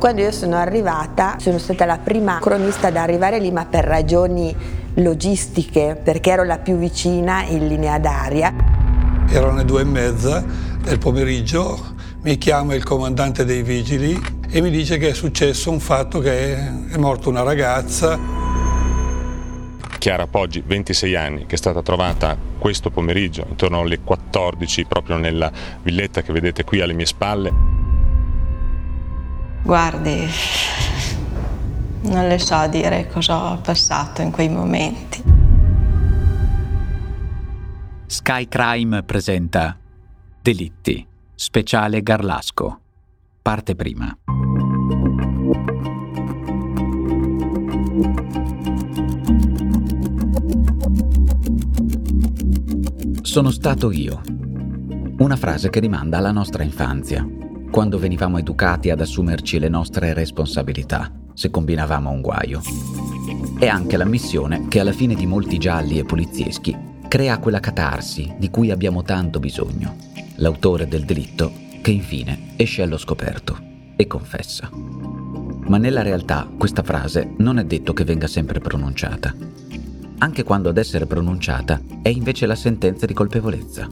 Quando io sono arrivata sono stata la prima cronista ad arrivare lì ma per ragioni logistiche perché ero la più vicina in linea d'aria. Erano le due e mezza del pomeriggio, mi chiama il comandante dei vigili e mi dice che è successo un fatto che è morta una ragazza. Chiara Poggi, 26 anni, che è stata trovata questo pomeriggio intorno alle 14 proprio nella villetta che vedete qui alle mie spalle. Guardi, non le so dire cosa ho passato in quei momenti. Sky Crime presenta Delitti, speciale Garlasco, parte prima. Sono stato io. Una frase che rimanda alla nostra infanzia quando venivamo educati ad assumerci le nostre responsabilità se combinavamo un guaio. È anche l'ammissione che alla fine di molti gialli e polizieschi crea quella catarsi di cui abbiamo tanto bisogno. L'autore del delitto che infine esce allo scoperto e confessa. Ma nella realtà questa frase non è detto che venga sempre pronunciata. Anche quando ad essere pronunciata è invece la sentenza di colpevolezza.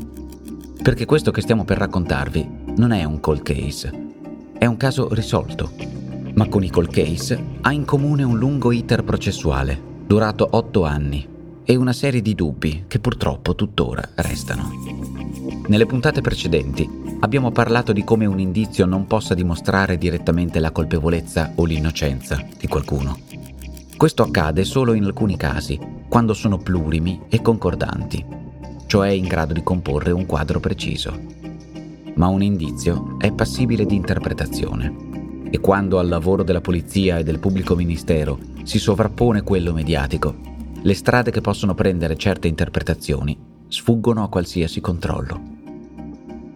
Perché questo che stiamo per raccontarvi non è un cold case, è un caso risolto, ma con i cold case ha in comune un lungo iter processuale, durato otto anni, e una serie di dubbi che purtroppo tuttora restano. Nelle puntate precedenti abbiamo parlato di come un indizio non possa dimostrare direttamente la colpevolezza o l'innocenza di qualcuno. Questo accade solo in alcuni casi, quando sono plurimi e concordanti, cioè in grado di comporre un quadro preciso ma un indizio è passibile di interpretazione. E quando al lavoro della polizia e del pubblico ministero si sovrappone quello mediatico, le strade che possono prendere certe interpretazioni sfuggono a qualsiasi controllo.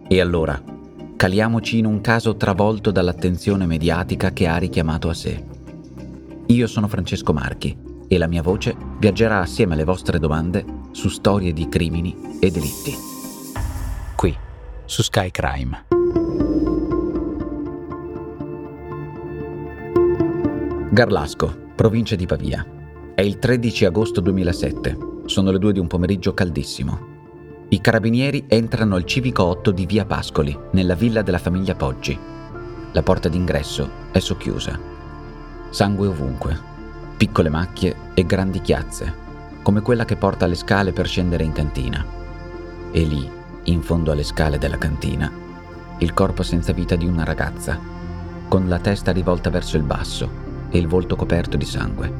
E allora, caliamoci in un caso travolto dall'attenzione mediatica che ha richiamato a sé. Io sono Francesco Marchi e la mia voce viaggerà assieme alle vostre domande su storie di crimini e delitti su Sky Crime. Garlasco, provincia di Pavia. È il 13 agosto 2007. Sono le due di un pomeriggio caldissimo. I carabinieri entrano al civico 8 di via Pascoli, nella villa della famiglia Poggi. La porta d'ingresso è socchiusa. Sangue ovunque, piccole macchie e grandi chiazze, come quella che porta alle scale per scendere in cantina. E lì, in fondo alle scale della cantina, il corpo senza vita di una ragazza, con la testa rivolta verso il basso e il volto coperto di sangue.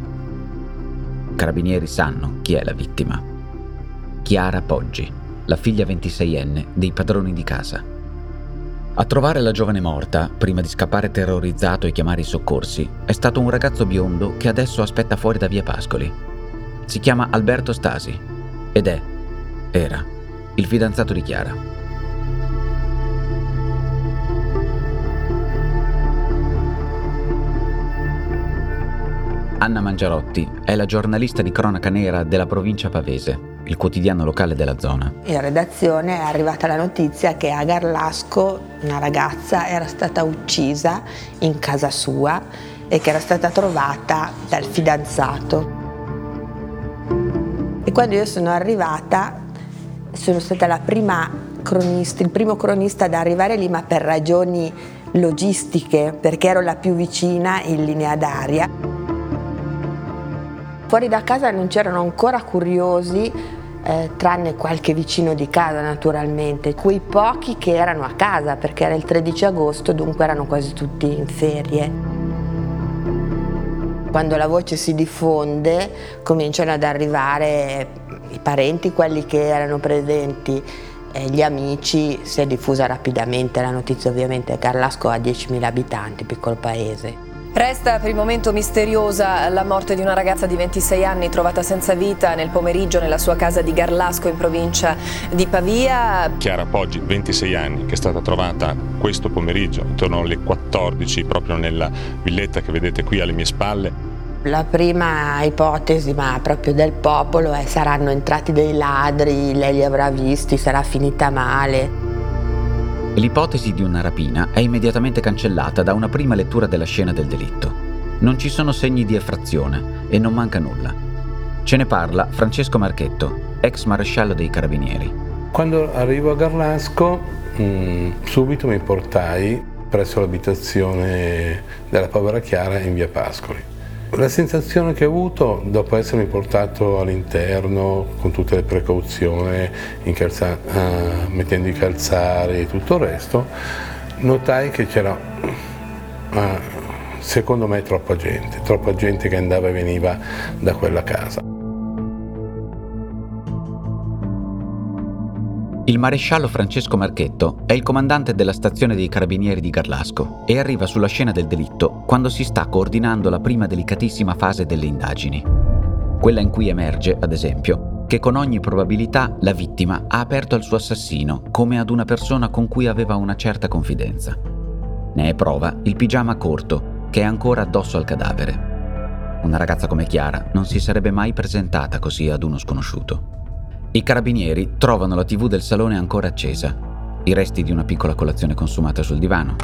Carabinieri sanno chi è la vittima. Chiara Poggi, la figlia 26enne dei padroni di casa. A trovare la giovane morta, prima di scappare terrorizzato e chiamare i soccorsi, è stato un ragazzo biondo che adesso aspetta fuori da via Pascoli. Si chiama Alberto Stasi ed è, era, il fidanzato di Chiara. Anna Mangiarotti è la giornalista di cronaca nera della provincia pavese, il quotidiano locale della zona. In redazione è arrivata la notizia che a Garlasco una ragazza era stata uccisa in casa sua e che era stata trovata dal fidanzato. E quando io sono arrivata sono stata la prima cronista, il primo cronista ad arrivare lì, ma per ragioni logistiche, perché ero la più vicina in linea d'aria. Fuori da casa non c'erano ancora curiosi, eh, tranne qualche vicino di casa naturalmente, quei pochi che erano a casa, perché era il 13 agosto, dunque erano quasi tutti in ferie. Quando la voce si diffonde cominciano ad arrivare i parenti, quelli che erano presenti, eh, gli amici, si è diffusa rapidamente la notizia ovviamente. Carlasco ha 10.000 abitanti, piccolo paese. Resta per il momento misteriosa la morte di una ragazza di 26 anni trovata senza vita nel pomeriggio nella sua casa di Garlasco in provincia di Pavia. Chiara Poggi, 26 anni, che è stata trovata questo pomeriggio intorno alle 14 proprio nella villetta che vedete qui alle mie spalle. La prima ipotesi, ma proprio del popolo, è saranno entrati dei ladri, lei li avrà visti, sarà finita male. L'ipotesi di una rapina è immediatamente cancellata da una prima lettura della scena del delitto. Non ci sono segni di effrazione e non manca nulla. Ce ne parla Francesco Marchetto, ex maresciallo dei Carabinieri. Quando arrivo a Garlasco, mh, mm, subito mi portai presso l'abitazione della povera Chiara in via Pascoli. La sensazione che ho avuto dopo essermi portato all'interno con tutte le precauzioni, calza, uh, mettendo i calzari e tutto il resto, notai che c'era, uh, secondo me, troppa gente, troppa gente che andava e veniva da quella casa. Il maresciallo Francesco Marchetto è il comandante della stazione dei carabinieri di Garlasco e arriva sulla scena del delitto quando si sta coordinando la prima delicatissima fase delle indagini. Quella in cui emerge, ad esempio, che con ogni probabilità la vittima ha aperto al suo assassino come ad una persona con cui aveva una certa confidenza. Ne è prova il pigiama corto che è ancora addosso al cadavere. Una ragazza come Chiara non si sarebbe mai presentata così ad uno sconosciuto. I carabinieri trovano la tv del salone ancora accesa, i resti di una piccola colazione consumata sul divano.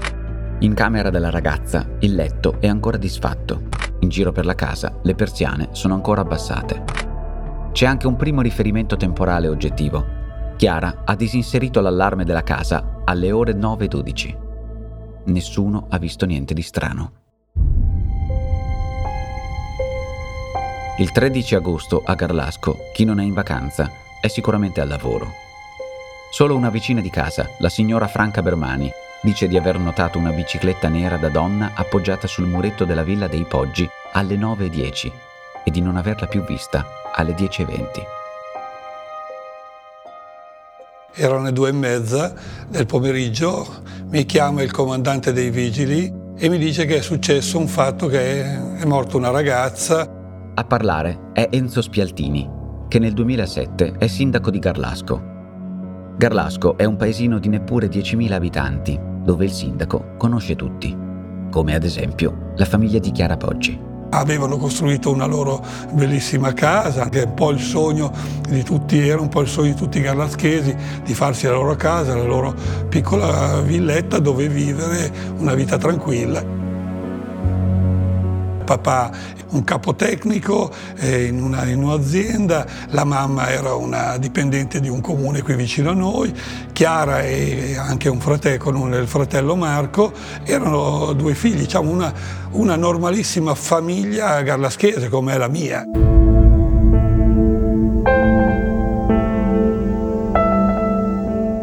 In camera della ragazza il letto è ancora disfatto. In giro per la casa le persiane sono ancora abbassate. C'è anche un primo riferimento temporale oggettivo. Chiara ha disinserito l'allarme della casa alle ore 9.12. Nessuno ha visto niente di strano. Il 13 agosto a Garlasco chi non è in vacanza è sicuramente al lavoro. Solo una vicina di casa, la signora Franca Bermani, dice di aver notato una bicicletta nera da donna appoggiata sul muretto della villa dei Poggi alle 9.10 e di non averla più vista alle 10.20. Erano le due e mezza del pomeriggio, mi chiama il comandante dei vigili e mi dice che è successo un fatto che è morta una ragazza. A parlare è Enzo Spialtini, che nel 2007 è sindaco di Garlasco. Garlasco è un paesino di neppure 10.000 abitanti, dove il sindaco conosce tutti, come ad esempio la famiglia di Chiara Poggi. Avevano costruito una loro bellissima casa, che è un po' il sogno di tutti, era un po' il sogno di tutti i garlaschesi, di farsi la loro casa, la loro piccola villetta dove vivere una vita tranquilla papà un capotecnico eh, in, una, in, un'azienda, la mamma era una dipendente di un comune qui vicino a noi, Chiara e anche un fratello, il fratello Marco, erano due figli, diciamo una, una normalissima famiglia garlaschese come è la mia.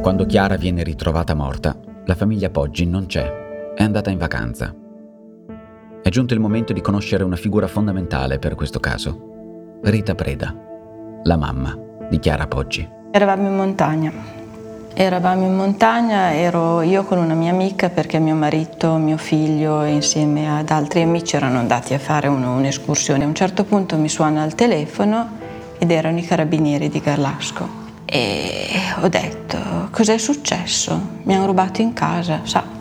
Quando Chiara viene ritrovata morta, la famiglia Poggi non c'è, è andata in vacanza. È giunto il momento di conoscere una figura fondamentale per questo caso. Rita Preda, la mamma di Chiara Poggi. Eravamo in montagna. Eravamo in montagna, ero io con una mia amica perché mio marito, mio figlio insieme ad altri amici erano andati a fare un, un'escursione. A un certo punto mi suona il telefono ed erano i carabinieri di Garlasco. E ho detto, cos'è successo? Mi hanno rubato in casa, sa,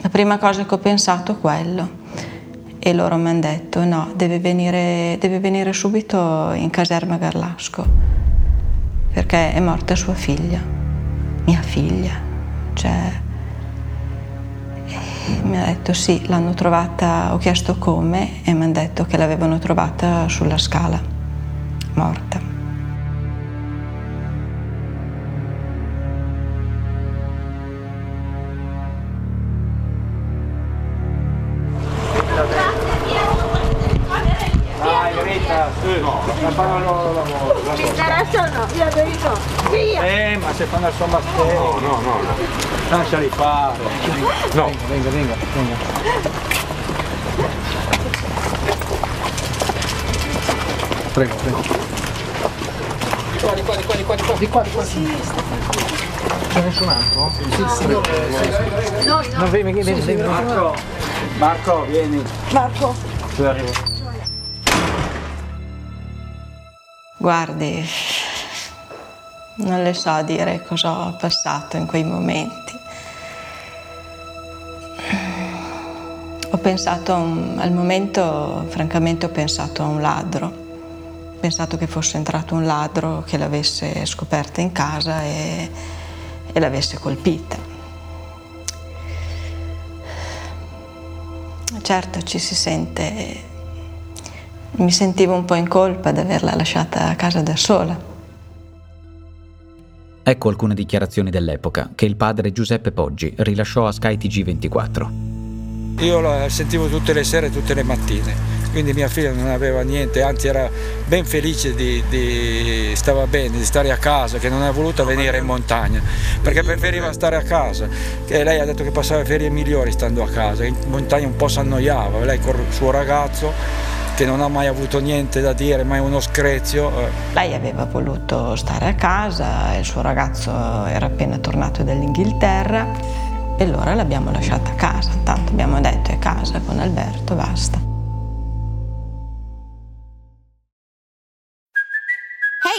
la prima cosa che ho pensato è quello. E loro mi hanno detto no, deve venire, deve venire subito in caserma Garlasco, perché è morta sua figlia, mia figlia. Cioè, mi ha detto sì, l'hanno trovata, ho chiesto come e mi hanno detto che l'avevano trovata sulla scala, morta. Se fanno il suo mastero. No, no, no. Lasciali fare. No. Venga, venga, venga. venga. Prego, prego. Di qua, di qua, di qua, di qua, di qua. Di qua, di qua. Sì, C'è nessun altro? Sì, sì, sì. No, no. No, vieni, vieni, vieni. Marco, Marco, vieni. Marco. Ci arrivo. Guardi, non le so dire cosa ho passato in quei momenti. Ho pensato, un, al momento, francamente, ho pensato a un ladro. Ho pensato che fosse entrato un ladro che l'avesse scoperta in casa e, e l'avesse colpita. Certo ci si sente, mi sentivo un po' in colpa di averla lasciata a casa da sola. Ecco alcune dichiarazioni dell'epoca che il padre Giuseppe Poggi rilasciò a Sky TG24. Io la sentivo tutte le sere, tutte le mattine, quindi mia figlia non aveva niente, anzi era ben felice di, di stava bene, di stare a casa, che non ha voluto venire in montagna, perché preferiva stare a casa. E lei ha detto che passava ferie migliori stando a casa, in montagna un po' si annoiava, lei con il suo ragazzo che non ha mai avuto niente da dire, mai uno screzio. Eh. Lei aveva voluto stare a casa, il suo ragazzo era appena tornato dall'Inghilterra e allora l'abbiamo lasciata a casa, intanto abbiamo detto è casa con Alberto, basta.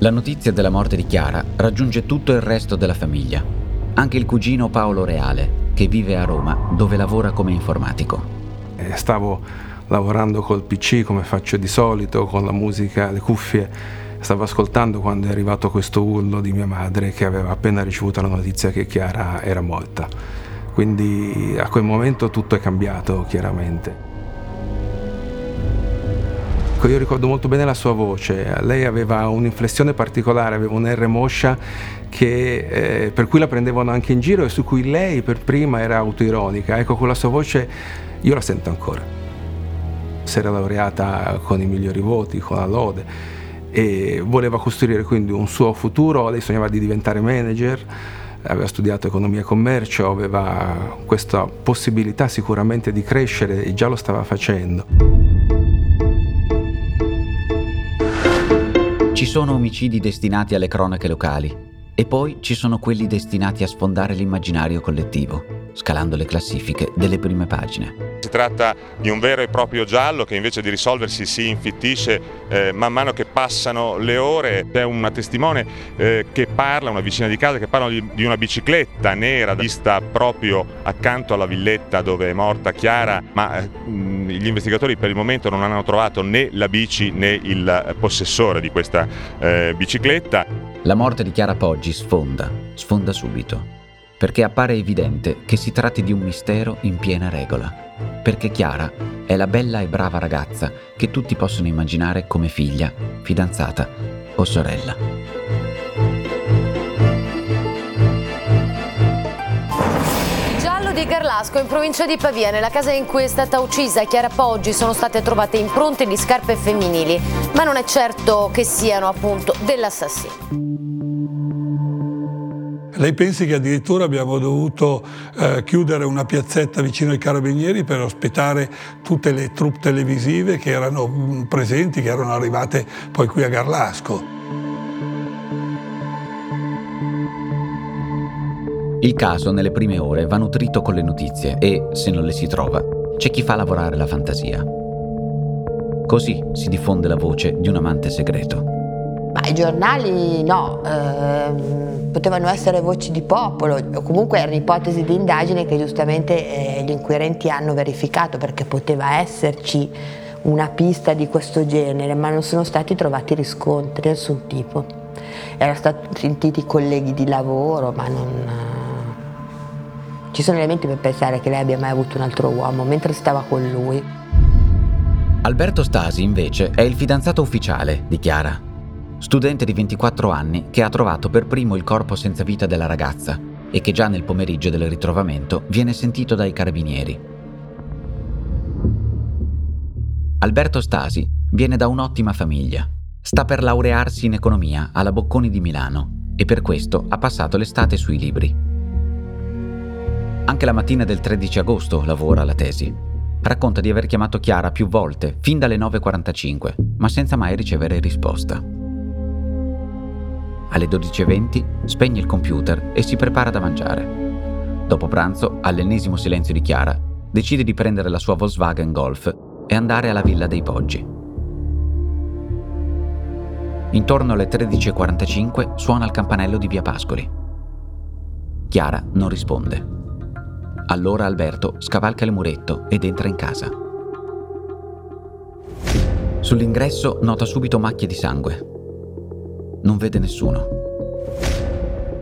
La notizia della morte di Chiara raggiunge tutto il resto della famiglia, anche il cugino Paolo Reale, che vive a Roma, dove lavora come informatico. Eh, stavo lavorando col PC come faccio di solito, con la musica, le cuffie Stavo ascoltando quando è arrivato questo urlo di mia madre che aveva appena ricevuto la notizia che Chiara era morta. Quindi a quel momento tutto è cambiato chiaramente. Ecco, io ricordo molto bene la sua voce, lei aveva un'inflessione particolare, aveva un R moscia che, eh, per cui la prendevano anche in giro e su cui lei per prima era autoironica. Ecco, con la sua voce io la sento ancora. Si era laureata con i migliori voti, con la lode e voleva costruire quindi un suo futuro, lei sognava di diventare manager, aveva studiato economia e commercio, aveva questa possibilità sicuramente di crescere e già lo stava facendo. Ci sono omicidi destinati alle cronache locali e poi ci sono quelli destinati a sfondare l'immaginario collettivo, scalando le classifiche delle prime pagine. Si tratta di un vero e proprio giallo che invece di risolversi si infittisce eh, man mano che passano le ore. C'è una testimone eh, che parla, una vicina di casa, che parla di, di, una bicicletta nera vista proprio accanto alla villetta dove è morta Chiara, ma eh, gli investigatori per il momento non hanno trovato né la bici né il possessore di questa eh, bicicletta. La morte di Chiara Poggi sfonda, sfonda subito, perché appare evidente che si tratti di un mistero in piena regola, perché Chiara è la bella e brava ragazza che tutti possono immaginare come figlia, fidanzata o sorella. Di Garlasco, in provincia di Pavia, nella casa in cui è stata uccisa Chiara Poggi, sono state trovate impronte di scarpe femminili, ma non è certo che siano appunto dell'assassino. Lei pensi che addirittura abbiamo dovuto eh, chiudere una piazzetta vicino ai carabinieri per ospitare tutte le troupe televisive che erano mm, presenti, che erano arrivate poi qui a Garlasco. Il caso nelle prime ore va nutrito con le notizie e, se non le si trova, c'è chi fa lavorare la fantasia. Così si diffonde la voce di un amante segreto. Ma i giornali no, eh, potevano essere voci di popolo, o comunque erano ipotesi di indagine che giustamente eh, gli inquirenti hanno verificato perché poteva esserci una pista di questo genere, ma non sono stati trovati riscontri di nessun tipo. Erano stati sentiti colleghi di lavoro, ma non ci sono elementi per pensare che lei abbia mai avuto un altro uomo mentre stava con lui. Alberto Stasi, invece, è il fidanzato ufficiale di Chiara. Studente di 24 anni che ha trovato per primo il corpo senza vita della ragazza e che già nel pomeriggio del ritrovamento viene sentito dai carabinieri. Alberto Stasi viene da un'ottima famiglia. Sta per laurearsi in economia alla Bocconi di Milano e per questo ha passato l'estate sui libri. Anche la mattina del 13 agosto lavora alla tesi. Racconta di aver chiamato Chiara più volte, fin dalle 9.45, ma senza mai ricevere risposta. Alle 12.20 spegne il computer e si prepara da mangiare. Dopo pranzo, all'ennesimo silenzio di Chiara, decide di prendere la sua Volkswagen Golf e andare alla Villa dei Poggi. Intorno alle 13.45 suona il campanello di via Pascoli. Chiara non risponde. Allora Alberto scavalca il muretto ed entra in casa. Sull'ingresso nota subito macchie di sangue. Non vede nessuno.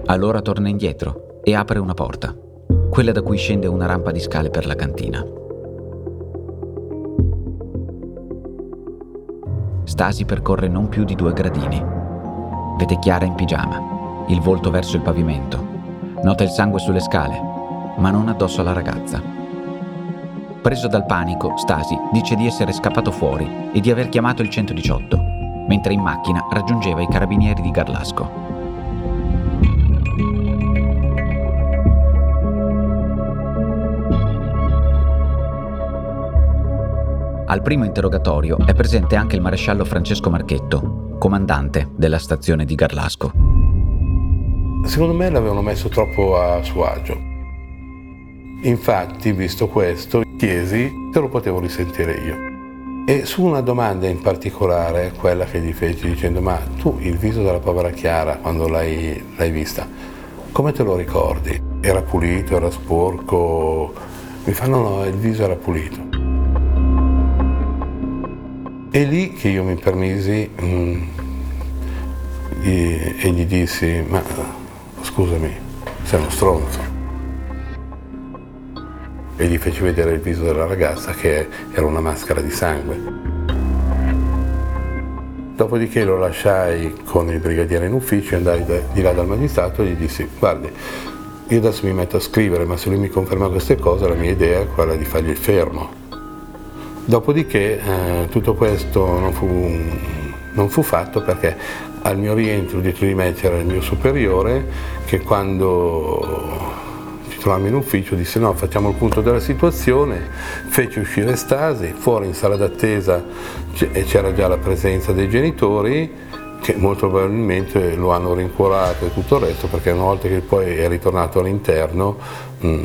Allora torna indietro e apre una porta, quella da cui scende una rampa di scale per la cantina. Stasi percorre non più di due gradini. Vede Chiara in pigiama, il volto verso il pavimento. Nota il sangue sulle scale, ma non addosso alla ragazza. Preso dal panico, Stasi dice di essere scappato fuori e di aver chiamato il 118, mentre in macchina raggiungeva i carabinieri di Garlasco. Al primo interrogatorio è presente anche il maresciallo Francesco Marchetto, comandante della stazione di Garlasco. Secondo me l'avevano messo troppo a suo agio. Infatti, visto questo, chiesi se lo potevo risentire io. E su una domanda in particolare, quella che gli feci dicendo ma tu il viso della povera Chiara quando l'hai, l'hai vista, come te lo ricordi? Era pulito, era sporco? Mi fanno no, il viso era pulito. E lì che io mi permisi mm, e gli dissi, ma scusami, sei uno stronzo. E gli feci vedere il viso della ragazza che era una maschera di sangue. Dopodiché lo lasciai con il brigadiere in ufficio andai di là dal magistrato e gli dissi, guardi, io adesso mi metto a scrivere, ma se lui mi conferma queste cose, la mia idea è quella di fargli il fermo. Dopodiché eh, tutto questo non fu, non fu, fatto perché al mio rientro dietro di me c'era il mio superiore che quando ci trovammo in ufficio disse no facciamo il punto della situazione, fece uscire Stasi, fuori in sala d'attesa c'era già la presenza dei genitori che molto probabilmente lo hanno rincuorato e tutto il resto perché una volta che poi è ritornato all'interno mm,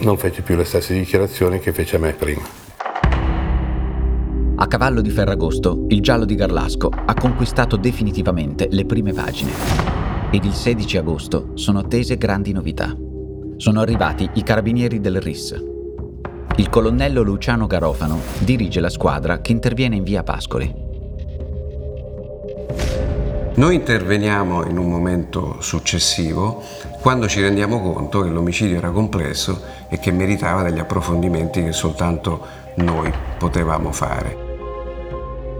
non fece più le stesse dichiarazioni che fece a me prima. A cavallo di Ferragosto, il giallo di Garlasco ha conquistato definitivamente le prime pagine. Ed il 16 agosto sono attese grandi novità. Sono arrivati i carabinieri del RIS. Il colonnello Luciano Garofano dirige la squadra che interviene in via Pascoli. Noi interveniamo in un momento successivo quando ci rendiamo conto che l'omicidio era complesso e che meritava degli approfondimenti che soltanto noi potevamo fare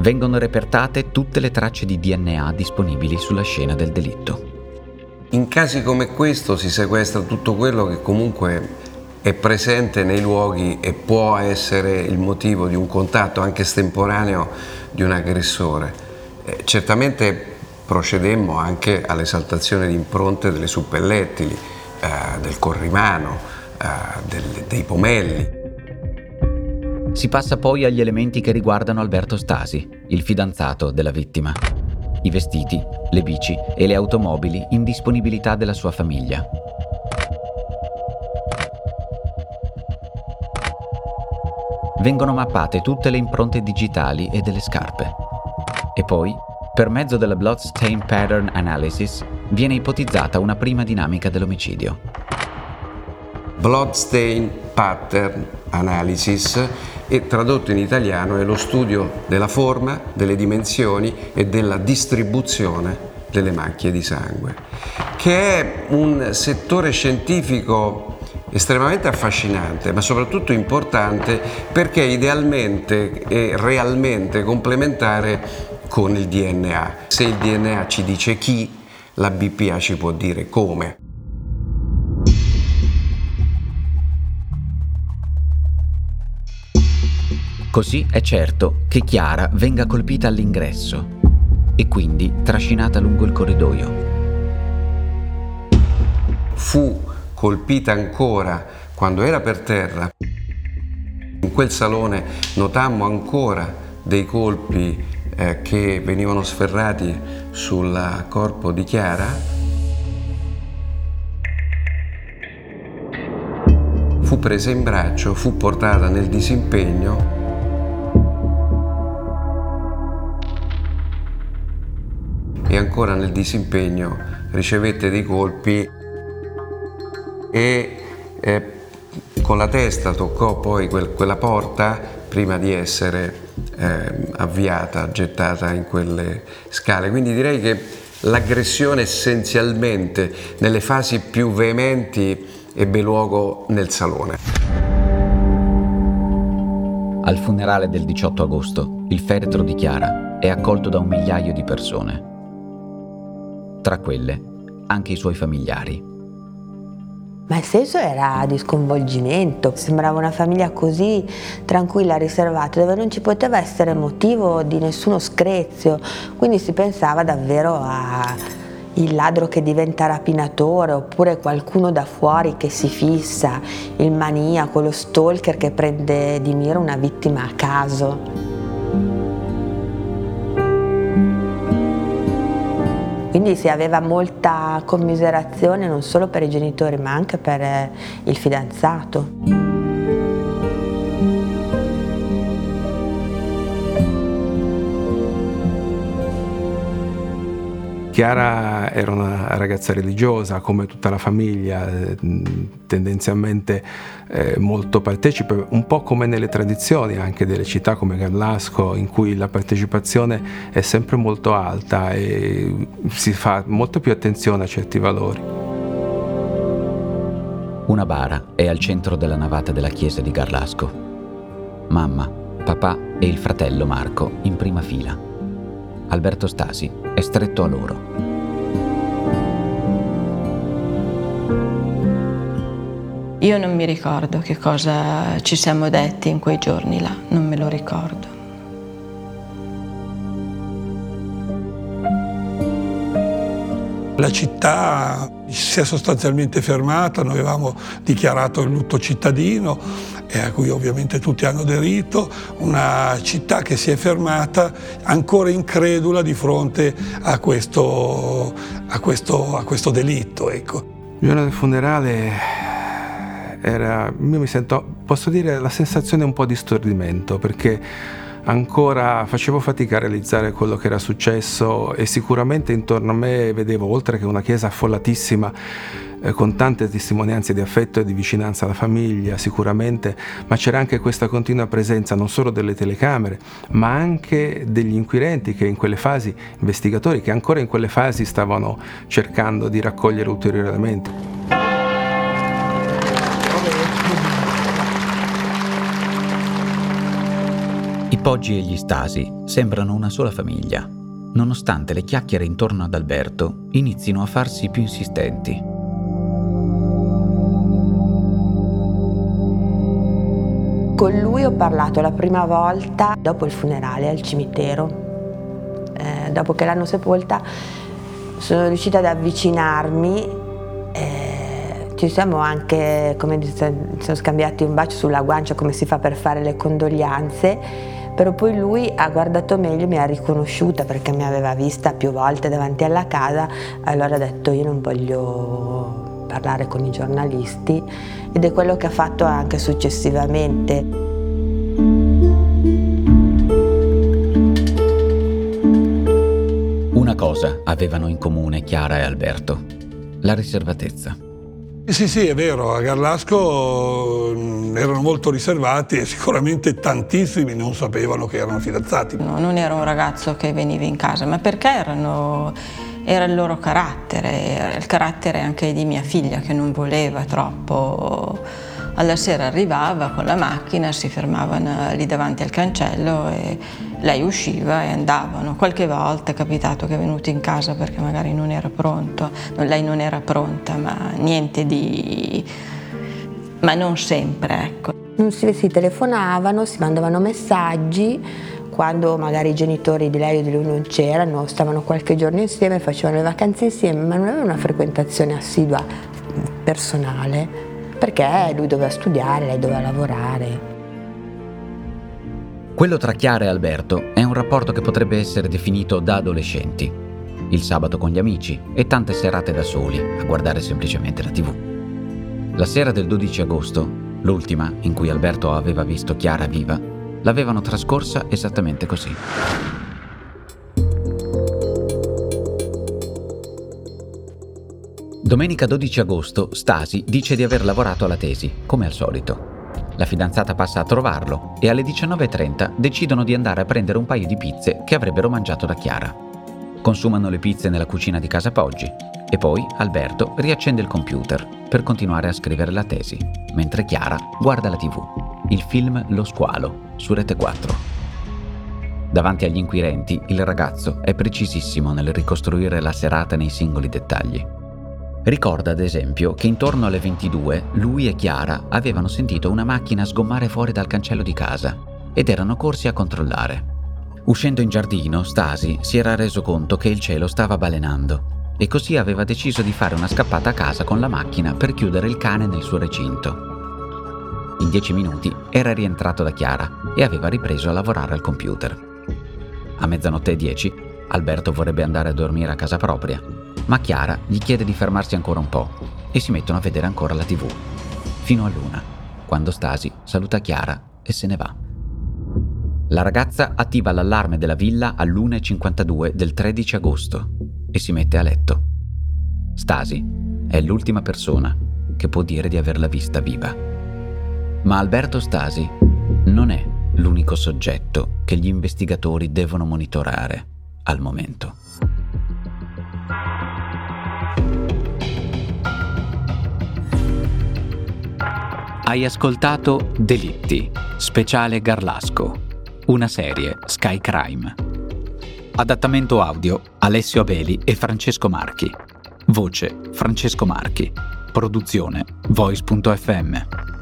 vengono repertate tutte le tracce di DNA disponibili sulla scena del delitto. In casi come questo si sequestra tutto quello che comunque è presente nei luoghi e può essere il motivo di un contatto anche estemporaneo di un aggressore. Eh, certamente procedemmo anche all'esaltazione di impronte delle suppellettili, eh, del corrimano, eh, del, dei pomelli. Si passa poi agli elementi che riguardano Alberto Stasi, il fidanzato della vittima. I vestiti, le bici e le automobili in disponibilità della sua famiglia. Vengono mappate tutte le impronte digitali e delle scarpe. E poi, per mezzo della Bloodstain Pattern Analysis, viene ipotizzata una prima dinamica dell'omicidio. Bloodstain Pattern Analysis e tradotto in italiano è lo studio della forma, delle dimensioni e della distribuzione delle macchie di sangue, che è un settore scientifico estremamente affascinante, ma soprattutto importante perché idealmente e realmente complementare con il DNA. Se il DNA ci dice chi, la BPA ci può dire come. Così è certo che Chiara venga colpita all'ingresso e quindi trascinata lungo il corridoio. Fu colpita ancora quando era per terra. In quel salone notammo ancora dei colpi eh, che venivano sferrati sul corpo di Chiara, fu presa in braccio, fu portata nel disimpegno e ancora nel disimpegno ricevette dei colpi e eh, con la testa toccò poi quel, quella porta prima di essere eh, avviata, gettata in quelle scale. Quindi direi che l'aggressione essenzialmente nelle fasi più veementi ebbe luogo nel salone. Al funerale del 18 agosto, il feretro di Chiara è accolto da un migliaio di persone. Tra quelle, anche i suoi familiari. Ma il senso era di sconvolgimento, sembrava una famiglia così tranquilla, riservata, dove non ci poteva essere motivo di nessuno screzio, quindi si pensava davvero a il ladro che diventa rapinatore oppure qualcuno da fuori che si fissa, il maniaco, lo stalker che prende di mira una vittima a caso. Quindi si aveva molta commiserazione non solo per i genitori ma anche per eh, il fidanzato. Chiara era una ragazza religiosa, come tutta la famiglia, eh, tendenzialmente eh, molto partecipe, un po' come nelle tradizioni anche delle città come Garlasco, in cui la partecipazione è sempre molto alta e si fa molto più attenzione a certi valori. Una bara è al centro della navata della chiesa di Garlasco. Mamma, papà e il fratello Marco in prima fila. Alberto Stasi è stretto a loro. Io non mi ricordo che cosa ci siamo detti in quei giorni là, non me lo ricordo. La città si è sostanzialmente fermata, noi avevamo dichiarato il lutto cittadino e a cui ovviamente tutti hanno aderito, una città che si è fermata ancora incredula di fronte a questo, a questo, a questo delitto. Ecco. Il giorno del funerale era, io mi sento, posso dire, la sensazione un po' di stordimento perché ancora facevo fatica a realizzare quello che era successo e sicuramente intorno a me vedevo, oltre che una chiesa affollatissima, eh, con tante testimonianze di affetto e di vicinanza alla famiglia, sicuramente, ma c'era anche questa continua presenza non solo delle telecamere, ma anche degli inquirenti che in quelle fasi, investigatori che ancora in quelle fasi stavano cercando di raccogliere ulteriori elementi. I Poggi e gli Stasi sembrano una sola famiglia, nonostante le chiacchiere intorno ad Alberto inizino a farsi più insistenti. Con lui ho parlato la prima volta dopo il funerale al cimitero. Eh, dopo che l'hanno sepolta sono riuscita ad avvicinarmi. Eh, ci siamo anche, come dice, siamo scambiati un bacio sulla guancia come si fa per fare le condoglianze però poi lui ha guardato meglio, mi ha riconosciuta perché mi aveva vista più volte davanti alla casa, allora ha detto io non voglio parlare con i giornalisti ed è quello che ha fatto anche successivamente. Una cosa avevano in comune Chiara e Alberto, la riservatezza. Sì, sì, è vero, a Garlasco mm, erano molto riservati e sicuramente tantissimi non sapevano che erano fidanzati. No, non era un ragazzo che veniva in casa, ma perché erano, era il loro carattere, era il carattere anche di mia figlia che non voleva troppo. Alla sera arrivava con la macchina, si fermavano lì davanti al cancello e lei usciva e andavano. Qualche volta è capitato che è venuto in casa perché magari non era pronto, lei non era pronta, ma niente di... ma non sempre, ecco. Non si, si telefonavano, si mandavano messaggi, quando magari i genitori di lei o di lui non c'erano, stavano qualche giorno insieme, facevano le vacanze insieme, ma non avevano una frequentazione assidua personale, perché lui doveva studiare, lei doveva lavorare. Quello tra Chiara e Alberto è un rapporto che potrebbe essere definito da adolescenti. Il sabato con gli amici e tante serate da soli a guardare semplicemente la tv. La sera del 12 agosto, l'ultima in cui Alberto aveva visto Chiara viva, l'avevano trascorsa esattamente così. Domenica 12 agosto Stasi dice di aver lavorato alla tesi, come al solito. La fidanzata passa a trovarlo e alle 19.30 decidono di andare a prendere un paio di pizze che avrebbero mangiato da Chiara. Consumano le pizze nella cucina di casa Poggi e poi Alberto riaccende il computer per continuare a scrivere la tesi, mentre Chiara guarda la tv, il film Lo squalo, su Rete 4. Davanti agli inquirenti, il ragazzo è precisissimo nel ricostruire la serata nei singoli dettagli. Ricorda ad esempio che intorno alle 22 lui e Chiara avevano sentito una macchina sgommare fuori dal cancello di casa ed erano corsi a controllare. Uscendo in giardino, Stasi si era reso conto che il cielo stava balenando e così aveva deciso di fare una scappata a casa con la macchina per chiudere il cane nel suo recinto. In dieci minuti era rientrato da Chiara e aveva ripreso a lavorare al computer. A mezzanotte e dieci, Alberto vorrebbe andare a dormire a casa propria ma Chiara gli chiede di fermarsi ancora un po' e si mettono a vedere ancora la tv, fino a luna, quando Stasi saluta Chiara e se ne va. La ragazza attiva l'allarme della villa all'1.52 del 13 agosto e si mette a letto. Stasi è l'ultima persona che può dire di averla vista viva. Ma Alberto Stasi non è l'unico soggetto che gli investigatori devono monitorare al momento. Hai ascoltato Delitti, speciale Garlasco, una serie Sky Crime. Adattamento audio Alessio Abeli e Francesco Marchi. Voce Francesco Marchi. Produzione Voice.fm.